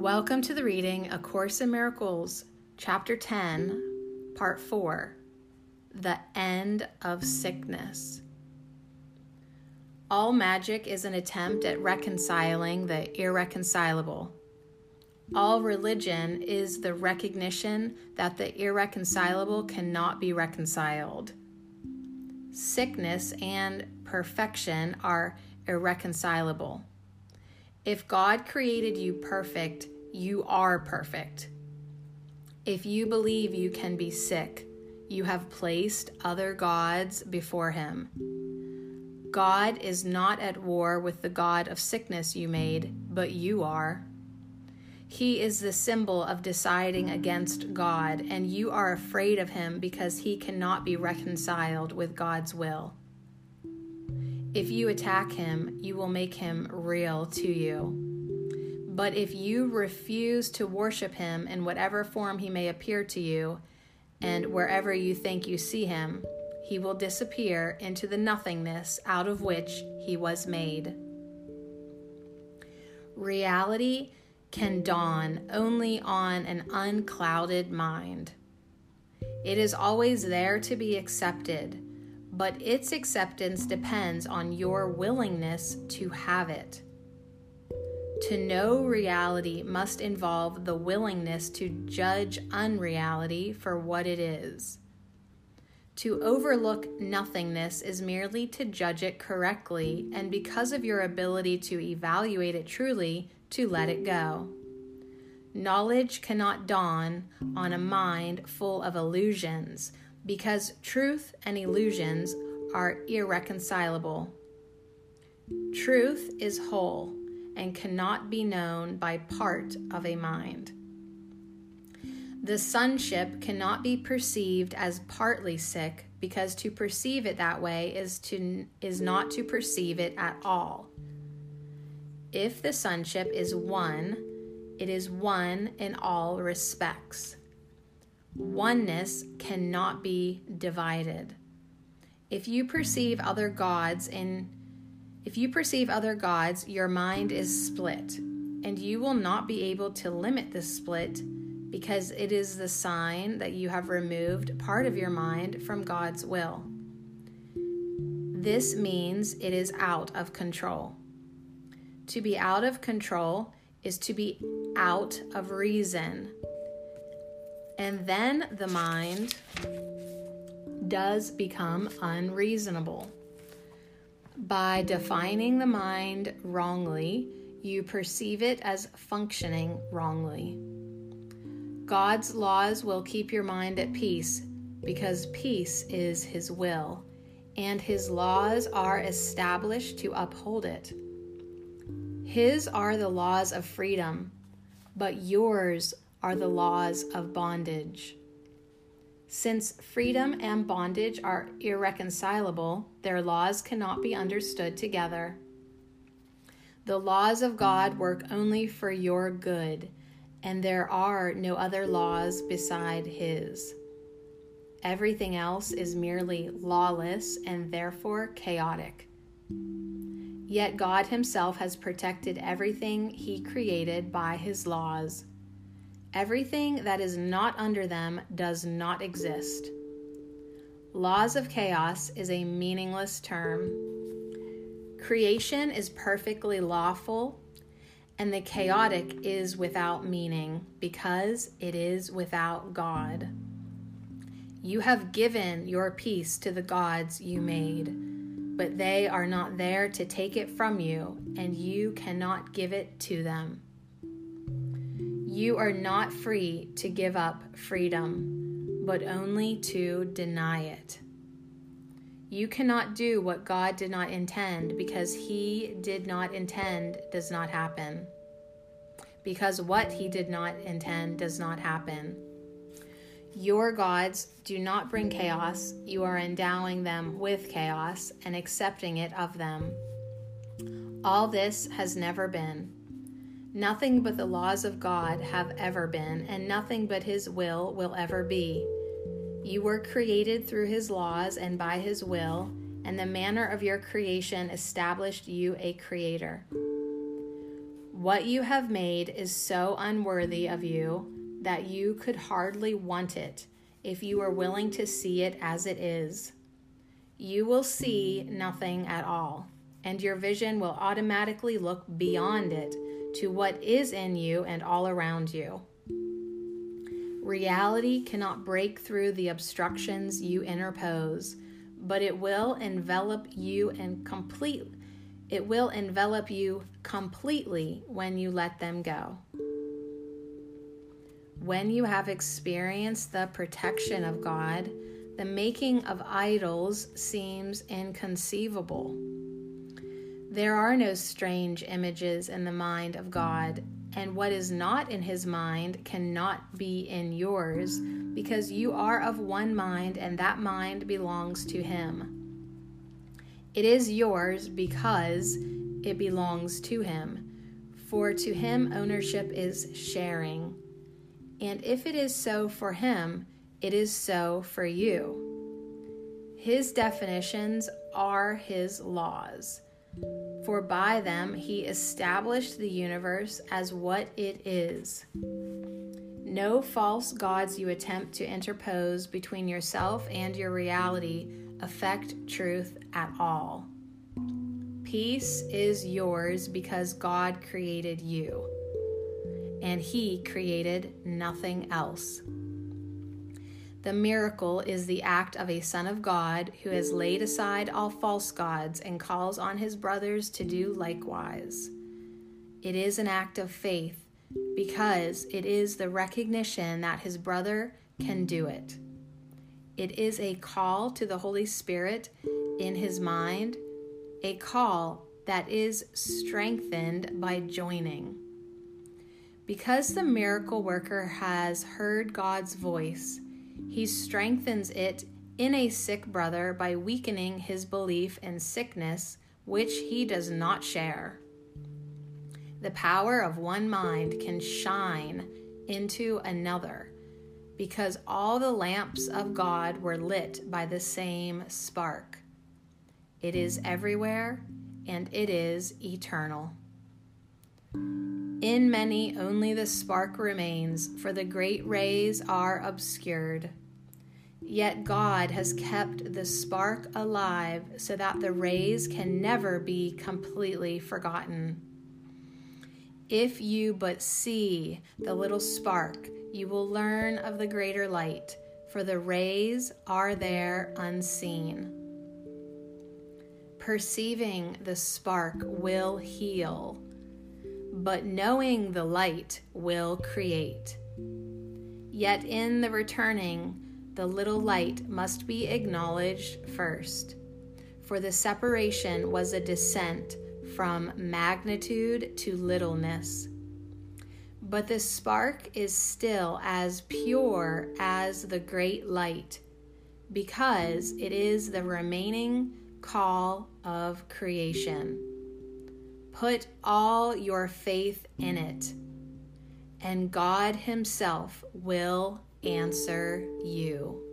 Welcome to the reading A Course in Miracles, Chapter 10, Part 4 The End of Sickness. All magic is an attempt at reconciling the irreconcilable. All religion is the recognition that the irreconcilable cannot be reconciled. Sickness and perfection are irreconcilable. If God created you perfect, you are perfect. If you believe you can be sick, you have placed other gods before Him. God is not at war with the God of sickness you made, but you are. He is the symbol of deciding against God, and you are afraid of him because he cannot be reconciled with God's will. If you attack him, you will make him real to you. But if you refuse to worship him in whatever form he may appear to you, and wherever you think you see him, he will disappear into the nothingness out of which he was made. Reality can dawn only on an unclouded mind. It is always there to be accepted but its acceptance depends on your willingness to have it. To know reality must involve the willingness to judge unreality for what it is. To overlook nothingness is merely to judge it correctly, and because of your ability to evaluate it truly, to let it go. Knowledge cannot dawn on a mind full of illusions because truth and illusions are irreconcilable. Truth is whole and cannot be known by part of a mind. The sonship cannot be perceived as partly sick because to perceive it that way is to is not to perceive it at all. If the sonship is one, it is one in all respects. Oneness cannot be divided. If you perceive other gods in if you perceive other gods, your mind is split, and you will not be able to limit the split because it is the sign that you have removed part of your mind from God's will. This means it is out of control. To be out of control is to be out of reason, and then the mind does become unreasonable. By defining the mind wrongly, you perceive it as functioning wrongly. God's laws will keep your mind at peace because peace is His will, and His laws are established to uphold it. His are the laws of freedom, but yours are the laws of bondage. Since freedom and bondage are irreconcilable, their laws cannot be understood together. The laws of God work only for your good, and there are no other laws beside His. Everything else is merely lawless and therefore chaotic. Yet God Himself has protected everything He created by His laws Everything that is not under them does not exist. Laws of chaos is a meaningless term. Creation is perfectly lawful, and the chaotic is without meaning because it is without God. You have given your peace to the gods you made, but they are not there to take it from you, and you cannot give it to them. You are not free to give up freedom, but only to deny it. You cannot do what God did not intend because He did not intend does not happen. Because what He did not intend does not happen. Your gods do not bring chaos, you are endowing them with chaos and accepting it of them. All this has never been. Nothing but the laws of God have ever been, and nothing but His will will ever be. You were created through His laws and by His will, and the manner of your creation established you a creator. What you have made is so unworthy of you that you could hardly want it if you were willing to see it as it is. You will see nothing at all, and your vision will automatically look beyond it to what is in you and all around you. Reality cannot break through the obstructions you interpose, but it will envelop you and complete it will envelop you completely when you let them go. When you have experienced the protection of God, the making of idols seems inconceivable. There are no strange images in the mind of God, and what is not in his mind cannot be in yours, because you are of one mind, and that mind belongs to him. It is yours because it belongs to him. For to him ownership is sharing. And if it is so for him, it is so for you. His definitions are his laws. For by them he established the universe as what it is. No false gods you attempt to interpose between yourself and your reality affect truth at all. Peace is yours because God created you, and He created nothing else. The miracle is the act of a Son of God who has laid aside all false gods and calls on his brothers to do likewise. It is an act of faith because it is the recognition that his brother can do it. It is a call to the Holy Spirit in his mind, a call that is strengthened by joining. Because the miracle worker has heard God's voice, he strengthens it in a sick brother by weakening his belief in sickness, which he does not share. The power of one mind can shine into another because all the lamps of God were lit by the same spark. It is everywhere and it is eternal. In many, only the spark remains, for the great rays are obscured. Yet God has kept the spark alive so that the rays can never be completely forgotten. If you but see the little spark, you will learn of the greater light, for the rays are there unseen. Perceiving the spark will heal, but knowing the light will create. Yet in the returning, the little light must be acknowledged first, for the separation was a descent from magnitude to littleness but the spark is still as pure as the great light because it is the remaining call of creation. Put all your faith in it, and God Himself will answer you.